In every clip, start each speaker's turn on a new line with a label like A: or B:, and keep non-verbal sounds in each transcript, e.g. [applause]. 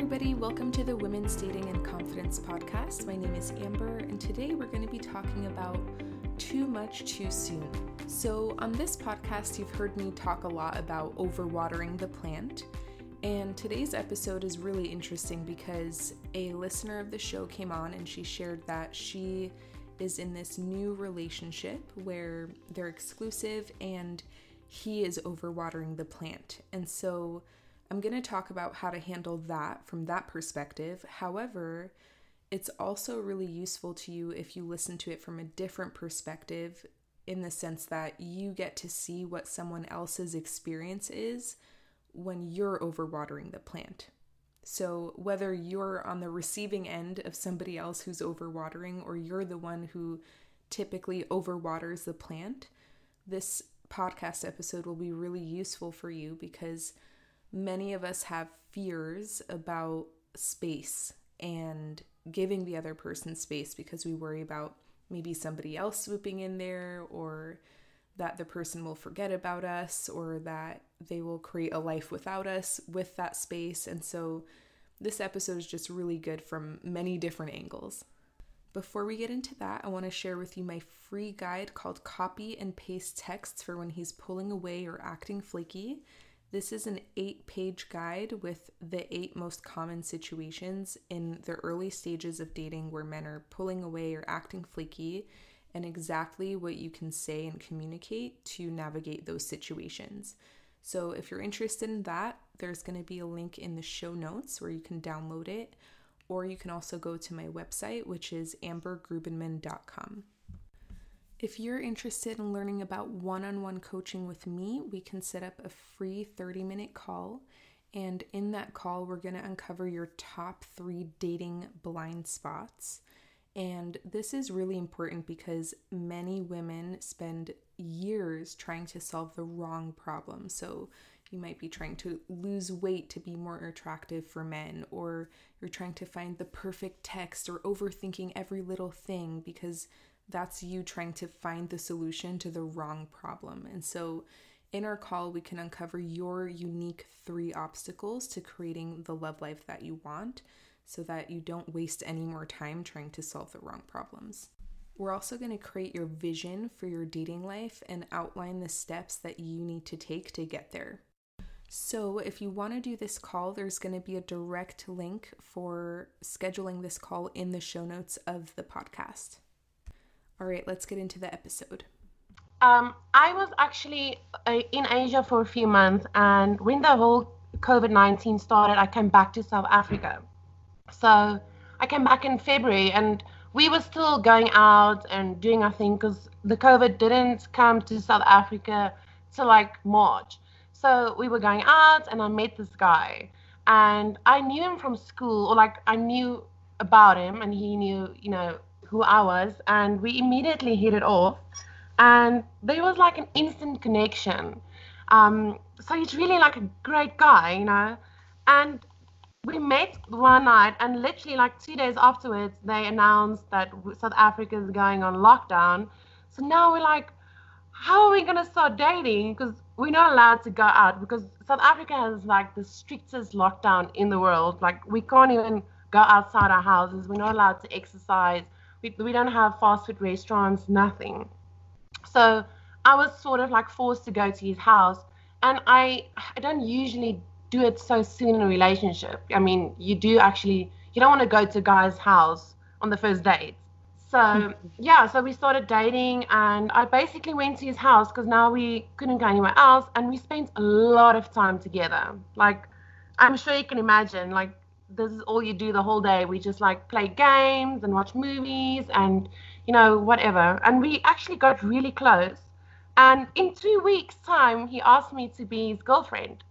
A: everybody. Welcome to the Women's Dating and Confidence podcast. My name is Amber, and today we're going to be talking about too much too soon. So, on this podcast, you've heard me talk a lot about overwatering the plant. And today's episode is really interesting because a listener of the show came on and she shared that she is in this new relationship where they're exclusive and he is overwatering the plant. And so, I'm going to talk about how to handle that from that perspective. However, it's also really useful to you if you listen to it from a different perspective, in the sense that you get to see what someone else's experience is when you're overwatering the plant. So, whether you're on the receiving end of somebody else who's overwatering or you're the one who typically overwaters the plant, this podcast episode will be really useful for you because many of us have fears about space and giving the other person space because we worry about maybe somebody else swooping in there or that the person will forget about us or that they will create a life without us with that space. And so this episode is just really good from many different angles. Before we get into that, I want to share with you my free guide called Copy and Paste Texts for when he's pulling away or acting flaky. This is an eight page guide with the eight most common situations in the early stages of dating where men are pulling away or acting flaky, and exactly what you can say and communicate to navigate those situations. So, if you're interested in that, there's going to be a link in the show notes where you can download it, or you can also go to my website, which is ambergrubenman.com. If you're interested in learning about one on one coaching with me, we can set up a free 30 minute call. And in that call, we're going to uncover your top three dating blind spots. And this is really important because many women spend years trying to solve the wrong problem. So, you might be trying to lose weight to be more attractive for men, or you're trying to find the perfect text, or overthinking every little thing because that's you trying to find the solution to the wrong problem. And so, in our call, we can uncover your unique three obstacles to creating the love life that you want so that you don't waste any more time trying to solve the wrong problems. We're also going to create your vision for your dating life and outline the steps that you need to take to get there. So, if you want to do this call, there's going to be a direct link for scheduling this call in the show notes of the podcast. All right, let's get into the episode.
B: Um, I was actually uh, in Asia for a few months, and when the whole COVID 19 started, I came back to South Africa. So I came back in February, and we were still going out and doing our thing because the COVID didn't come to South Africa till like March. So we were going out, and I met this guy, and I knew him from school, or like I knew about him, and he knew, you know, who I was, and we immediately hit it off. And there was like an instant connection. Um, so he's really like a great guy, you know. And we met one night, and literally like two days afterwards, they announced that South Africa is going on lockdown. So now we're like, how are we gonna start dating? Because we're not allowed to go out because South Africa has like the strictest lockdown in the world. Like we can't even go outside our houses. We're not allowed to exercise we, we don't have fast food restaurants, nothing. So I was sort of like forced to go to his house. And I, I don't usually do it so soon in a relationship. I mean, you do actually, you don't want to go to a guy's house on the first date. So [laughs] yeah, so we started dating, and I basically went to his house because now we couldn't go anywhere else, and we spent a lot of time together. Like, I'm sure you can imagine, like this is all you do the whole day. We just like play games and watch movies and you know whatever. And we actually got really close. And in two weeks' time, he asked me to be his girlfriend,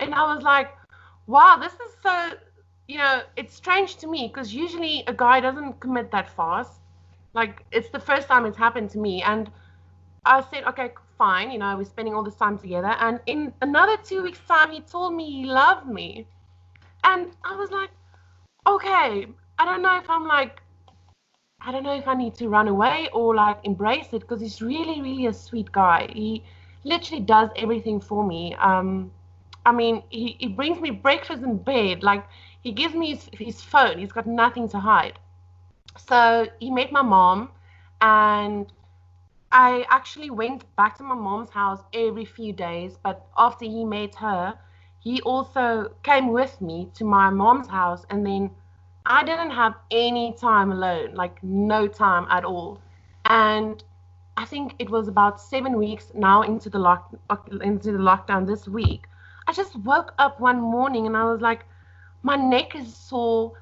B: and I was like, wow, this is so. You know, it's strange to me because usually a guy doesn't commit that fast. Like it's the first time it's happened to me, and I said, okay, fine. You know, we're spending all this time together, and in another two weeks' time, he told me he loved me and I was like, okay, I don't know if I'm like, I don't know if I need to run away or like embrace it because he's really, really a sweet guy. He literally does everything for me. Um, I mean, he, he brings me breakfast in bed. Like, he gives me his, his phone. He's got nothing to hide. So he met my mom, and I actually went back to my mom's house every few days. But after he met her, he also came with me to my mom's house, and then I didn't have any time alone, like no time at all. And I think it was about seven weeks now into the lock into the lockdown this week. I just woke up one morning and I was like, my neck is sore.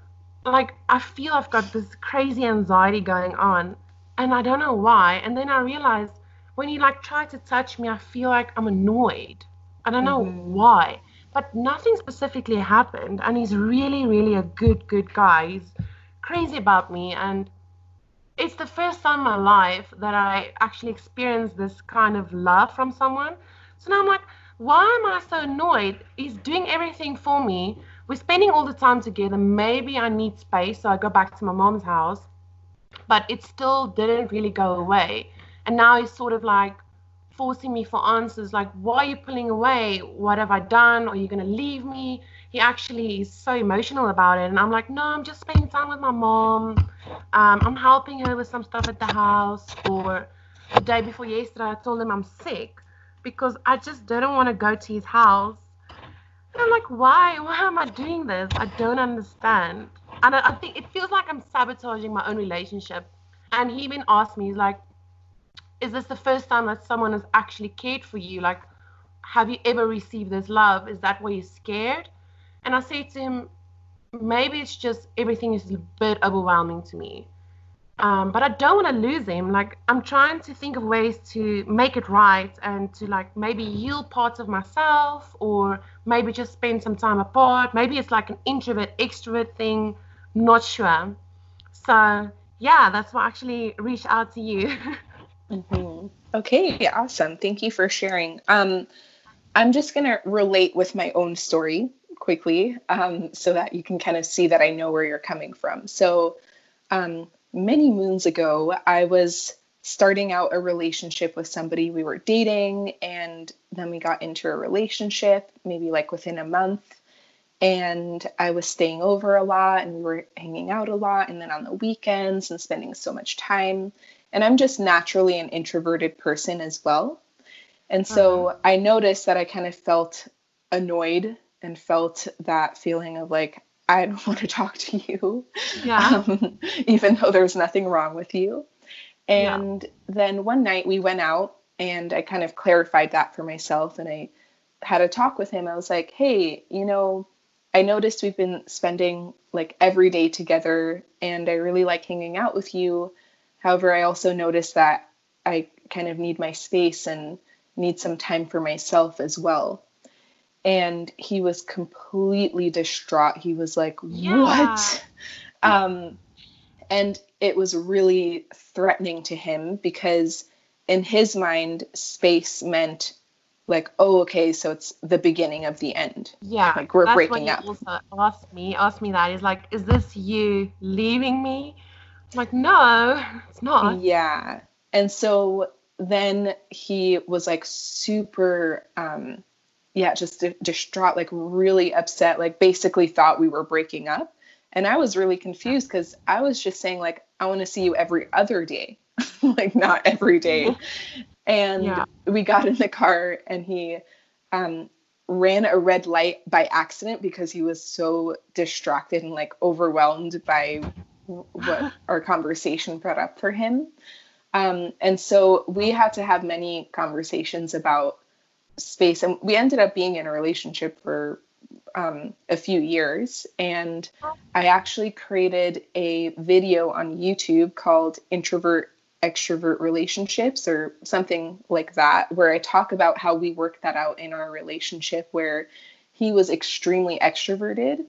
B: Like I feel I've got this crazy anxiety going on, and I don't know why. And then I realized when you like try to touch me, I feel like I'm annoyed. I don't know mm-hmm. why, but nothing specifically happened. And he's really, really a good, good guy. He's crazy about me, and it's the first time in my life that I actually experienced this kind of love from someone. So now I'm like, why am I so annoyed? He's doing everything for me. We're spending all the time together. Maybe I need space, so I go back to my mom's house. But it still didn't really go away. And now he's sort of like forcing me for answers like, why are you pulling away? What have I done? Are you going to leave me? he actually is so emotional about it. And I'm like, no, I'm just spending time with my mom. Um, I'm helping her with some stuff at the house. Or the day before yesterday, I told him I'm sick because I just didn't want to go to his house. And I'm like, why? Why am I doing this? I don't understand. And I, I think it feels like I'm sabotaging my own relationship. And he even asked me, he's like, is this the first time that someone has actually cared for you? Like, have you ever received this love? Is that why you're scared? And I say to him, maybe it's just everything is a bit overwhelming to me. Um, but I don't want to lose him. Like I'm trying to think of ways to make it right and to like maybe heal parts of myself or maybe just spend some time apart. Maybe it's like an introvert extrovert thing. Not sure. So yeah, that's why I actually reached out to you. [laughs]
A: mm-hmm. Okay, awesome. Thank you for sharing. Um, I'm just gonna relate with my own story quickly um, so that you can kind of see that I know where you're coming from. So, um, many moons ago, I was starting out a relationship with somebody we were dating, and then we got into a relationship maybe like within a month. And I was staying over a lot and we were hanging out a lot, and then on the weekends and spending so much time. And I'm just naturally an introverted person as well. And so uh-huh. I noticed that I kind of felt annoyed and felt that feeling of like I don't [laughs] want to talk to you, yeah. [laughs] um, even though there's nothing wrong with you. And yeah. then one night we went out and I kind of clarified that for myself and I had a talk with him. I was like, hey, you know, I noticed we've been spending like every day together and I really like hanging out with you. However, I also noticed that I kind of need my space and need some time for myself as well and he was completely distraught. He was like, yeah. "What?" [laughs] Um, and it was really threatening to him because in his mind, space meant like, "Oh, okay, so it's the beginning of the end."
B: Yeah,
A: like we're breaking up.
B: Also asked me, asked me that. He's like, "Is this you leaving me?" Like, "No, it's not."
A: Yeah, and so then he was like super um yeah, just distraught, like really upset, like basically thought we were breaking up. And I was really confused because I was just saying, like, I want to see you every other day, [laughs] like not every day. And yeah. we got in the car and he um, ran a red light by accident because he was so distracted and like overwhelmed by what our conversation brought up for him. Um, and so we had to have many conversations about space and we ended up being in a relationship for um, a few years and i actually created a video on youtube called introvert extrovert relationships or something like that where i talk about how we worked that out in our relationship where he was extremely extroverted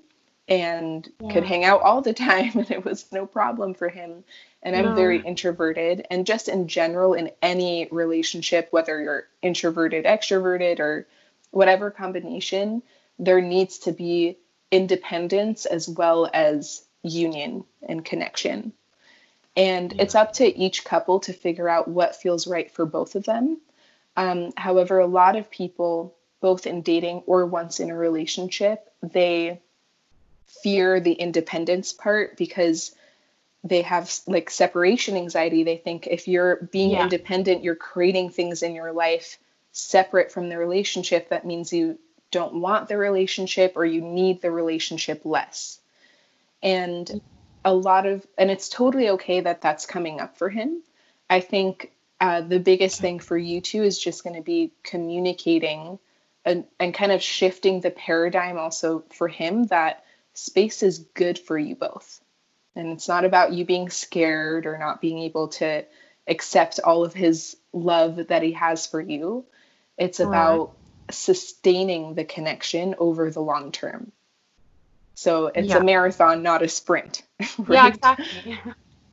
A: and yeah. could hang out all the [laughs] time and it was no problem for him and I'm no. very introverted. And just in general, in any relationship, whether you're introverted, extroverted, or whatever combination, there needs to be independence as well as union and connection. And yeah. it's up to each couple to figure out what feels right for both of them. Um, however, a lot of people, both in dating or once in a relationship, they fear the independence part because they have like separation anxiety. They think if you're being
B: Yeah.
A: independent, you're creating things in your life separate from the relationship. That means you don't want the relationship or you need the relationship less. And a lot of, and it's totally okay that that's coming up for him. I think uh, the biggest thing for you two is just going to be communicating and, and kind of shifting the paradigm also for him that space is good for you both. And it's not about you being scared or not being able to accept all of his love that he has for you. It's
B: Right.
A: about sustaining the connection over the long term. So it's
B: Yeah.
A: a marathon, not a sprint. [laughs]
B: Yeah, exactly.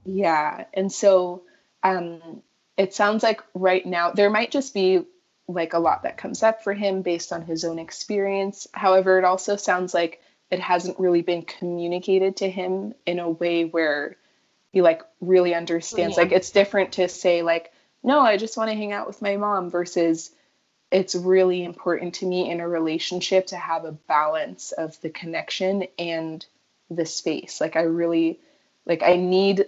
A: Yeah. And so um, it sounds like right now there might just be like a lot that comes up for him based on his own experience. However, it also sounds like it hasn't really been communicated to him in a way where he like really understands.
B: Yeah.
A: Like it's different to say like, no, I just want to hang out with my mom versus it's really important to me in a relationship to have a balance of the connection and the space. Like I really like I need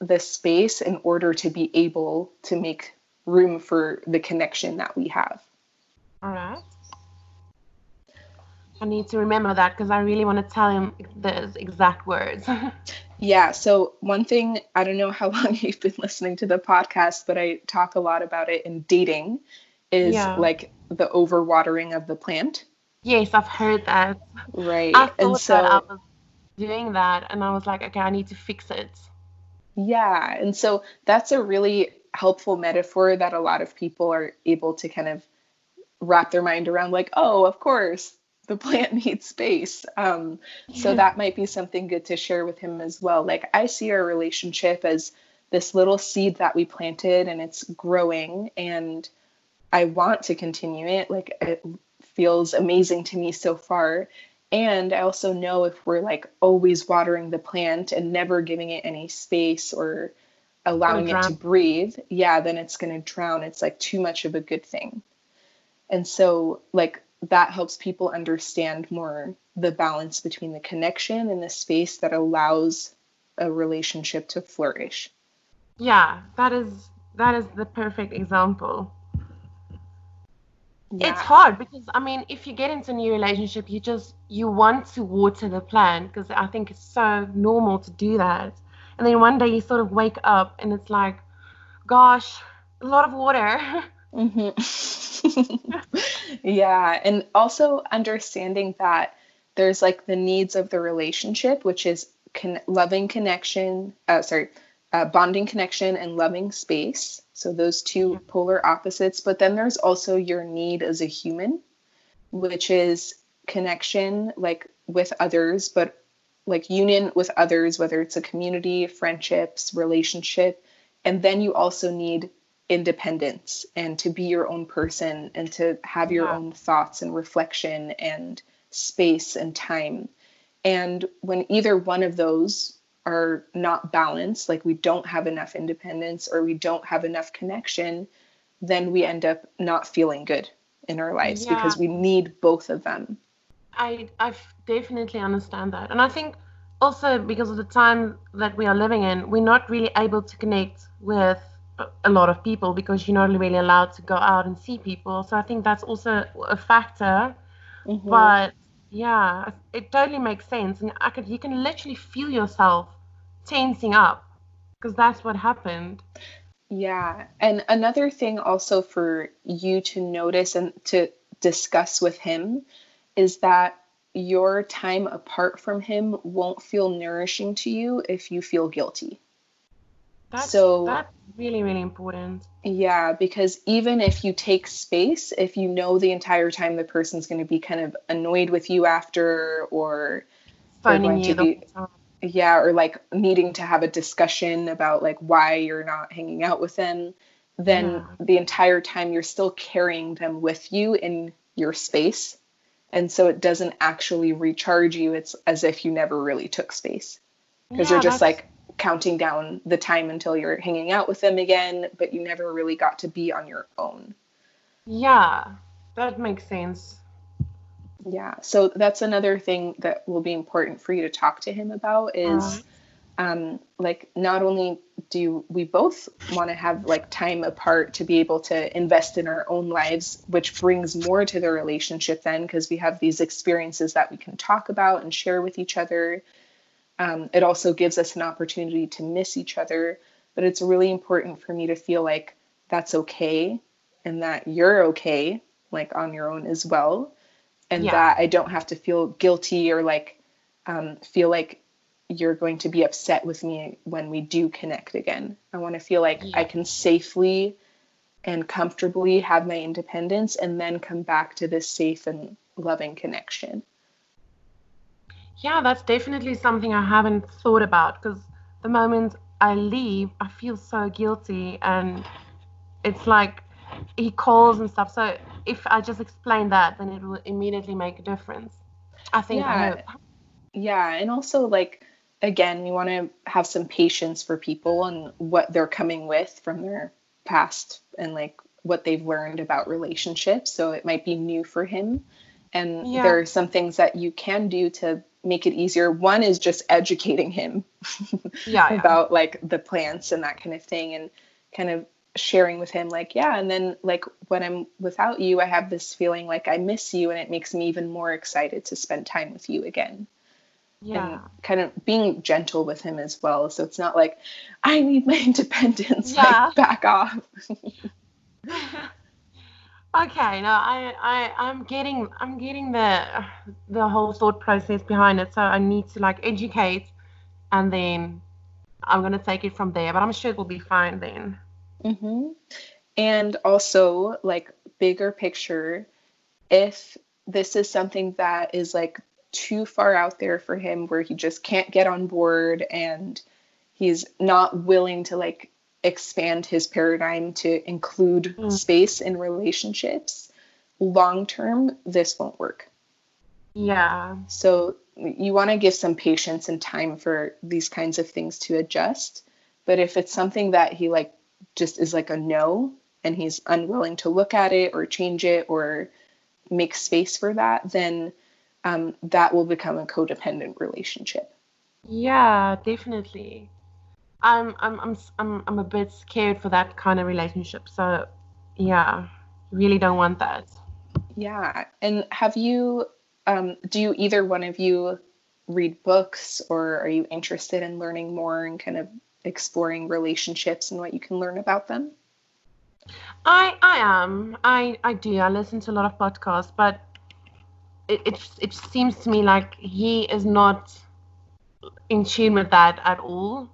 A: the space in order to be able to make room for the connection that we have.
B: All right. I need to remember that because I really want to tell him the exact words. [laughs]
A: Yeah, so one thing, I don't know how [laughs] long you've been listening to the podcast, but I talk a lot about it in dating is
B: Yeah.
A: like the overwatering of the plant,
B: yes, I've heard that.
A: right?
B: I thought
A: and so
B: that I was doing that, and I was like, okay, I need to fix it.
A: Yeah, and so that's a really helpful metaphor that a lot of people are able to kind of wrap their mind around, like, oh, of course, the plant [laughs] needs space. Um, so that might be something good to share with him as well. Like, I see our relationship as this little seed that we planted and it's growing, and I want to continue it. Like, it feels amazing to me so far. And I also know if we're like always watering the plant and never giving it any space or allowing it to breathe, yeah, then it's going to drown. It's like too much of a good thing. And so, like, that helps people understand more the balance between the connection and the space that allows a relationship to flourish.
B: Yeah, that is that is the perfect example. It's hard because I mean, if you get into a new relationship, you just you want to water the plant because I think it's so normal to do that. And then one day you sort of wake up and it's like, gosh, a lot of water. [laughs]
A: hmm [laughs] yeah, and also understanding that there's like the needs of the relationship, which is con- loving connection, uh, sorry, uh, bonding connection and loving space. So those two polar opposites. But then there's also your need as a human, which is connection, like with others, but like union with others, whether it's a community, friendships, relationship. And then you also need independence and to be your own person and to have your
B: Yeah.
A: own thoughts and reflection and space and time. And when either one of those are not balanced, like we don't have enough independence or we don't have enough connection, then we end up not feeling good in our lives
B: Yeah.
A: because we need both of them.
B: I I definitely understand that, and I think also because of the time that we are living in, we're not really able to connect with a- lot of people because you're not really allowed to go out and see people. So I think that's also a factor.
A: Mhm.
B: But yeah, it totally makes sense, and I could you can literally feel yourself tensing up because that's what happened.
A: Yeah. And another thing also for you to notice and to discuss with him is that your time apart from him won't feel nourishing to you if you feel guilty.
B: That's
A: So-
B: that's really really important.
A: Yeah, because even if you take space, if you know the entire time the person's going to be kind of annoyed with you after or going
B: you
A: be- yeah or like needing to have a discussion about like why you're not hanging out with them then
B: Yeah.
A: the entire time you're still carrying them with you in your space and so it doesn't actually recharge you it's as if you never really took space because
B: Yeah,
A: you're just like counting down the time until you're hanging out with them again but you never really got to be on your own
B: Yeah, that makes sense.
A: Yeah. So that's another thing that will be important for you to talk to him about is uh-huh. um, like not only do we both want to have like time apart to be able to invest in our own lives, which brings more to the relationship then because we have these experiences that we can talk about and share with each other. Um, it also gives us an opportunity to miss each other, but it's really important for me to feel like that's okay and that you're okay, like on your own as well and yeah. that I don't have to feel guilty or like um, feel like you're going to be upset with me when we do connect again. I want to feel like yeah. I can safely and comfortably have my independence and then come back to this safe and loving connection.
B: Yeah, that's definitely something I haven't thought about because the moment I leave, I feel so guilty and it's like he calls and stuff. So if I just explain that, then it will immediately make a difference. I think.
A: Yeah. I yeah, and also like again, we want to have some patience for people and what they're coming with from their past and like what they've learned about relationships. So it might be new for him. And yeah. there are some things that you can do to make it easier. One is just educating him [laughs] yeah, about yeah. like the plants and that kind of thing and kind of sharing with him like yeah and then like when i'm without you i have this feeling like i miss you and it makes me even more excited to spend time with you again
B: yeah
A: and kind of being gentle with him as well so it's not like i need my [laughs] independence yeah. like back off [laughs]
B: okay no i i i'm getting i'm getting the the whole thought process behind it so i need to like educate and then i'm to take it from there but i'm sure it will be fine then
A: Mm-hmm. And also, like, bigger picture, if this is something that is like too far out there for him where he just can't get on board and he's not willing to like expand his paradigm to include mm. space in relationships long term this won't work
B: yeah
A: so you want to give some patience and time for these kinds of things to adjust but if it's something that he like just is like a no and he's unwilling to look at it or change it or make space for that, then um, that will become a codependent relationship.
B: Yeah, definitely. I'm I'm I'm I'm I'm a bit scared for that kind of relationship. So, yeah, really don't want that.
A: Yeah, and have you? Um, do you either one of you read books, or are you interested in learning more and kind of exploring relationships and what you can learn about them?
B: I I am. I I do. I listen to a lot of podcasts, but it it, it seems to me like he is not in tune with that at all,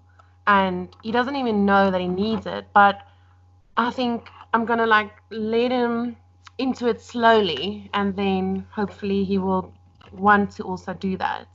B: and he doesn't even know that he needs it. But I think I'm gonna like lead him into it slowly, and then hopefully he will want to also do that.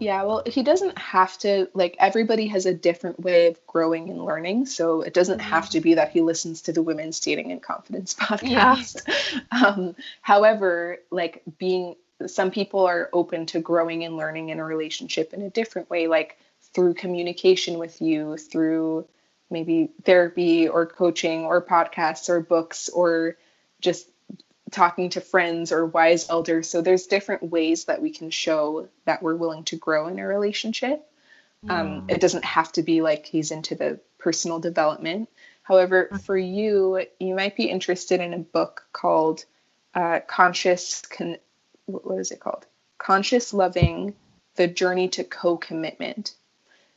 A: Yeah, well, he doesn't have to, like, everybody has a different way of growing and learning. So it doesn't have to be that he listens to the Women's Dating and Confidence [laughs] podcast. Yeah. Um, however, like, being, some people are open to growing and learning in a relationship in a different way, like through communication with you, through maybe therapy or coaching or podcasts or books or just talking to friends or wise elders. So there's different ways that we can show that we're willing to grow in a relationship. Um, it doesn't have to be like he's into the personal development. However, for you, you might be interested in a book called uh, Conscious, Con- what is it called? Conscious Loving, The Journey to Co-Commitment.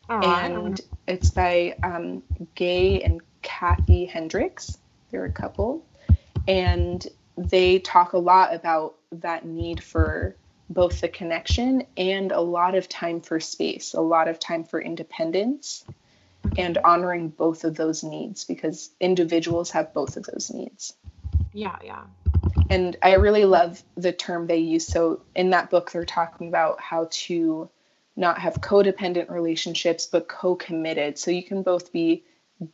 A: And it's by um, Gay and Kathy Hendricks. They're a couple. And they talk a lot about that need for both the connection and a lot of time for space, a lot of time for independence, and honoring both of those needs because individuals have both of those needs.
B: Yeah, yeah.
A: And I really love the term they use. So in that book, they're talking about how to not have codependent relationships, but co committed. So you can both be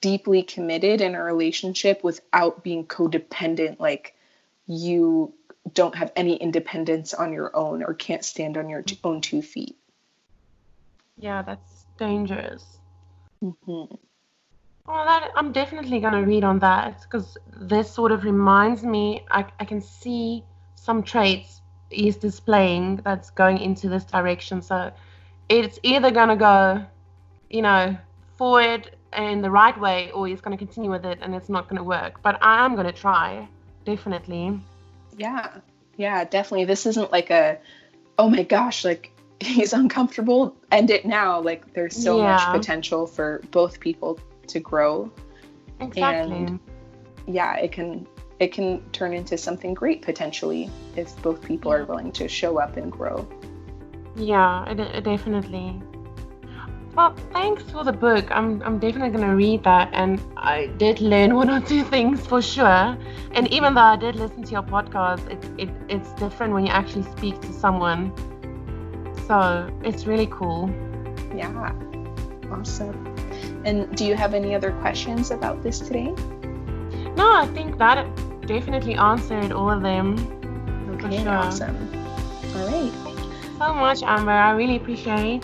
A: deeply committed in a relationship without being codependent, like you don't have any independence on your own or can't stand on your own two feet.
B: Yeah, that's dangerous. Mm-hmm. Well, that, I'm definitely going to read on that because this sort of reminds me, I, I can see some traits he's displaying that's going into this direction. So it's either going to go, you know, forward in the right way or he's going to continue with it and it's not going to work. But I am going to try, definitely.
A: Yeah. Yeah, definitely. This isn't like a, oh my gosh, like [laughs] he's uncomfortable, end it now. Like there's so yeah. much potential for both people to grow.
B: Exactly. And
A: yeah, it can it can turn into something great potentially if both people are willing to show up and grow.
B: Yeah, it, it definitely. Well, thanks for the book. I'm, I'm definitely going to read that. And I did learn [laughs] one or two things for sure. And even though I did listen to your podcast, it, it, it's different when you actually speak to someone. So it's really cool.
A: Yeah, awesome. And do you have any other questions about this today?
B: No, I think that definitely answered all of them.
A: Okay, sure. awesome. All right.
B: So much, Amber. I really appreciate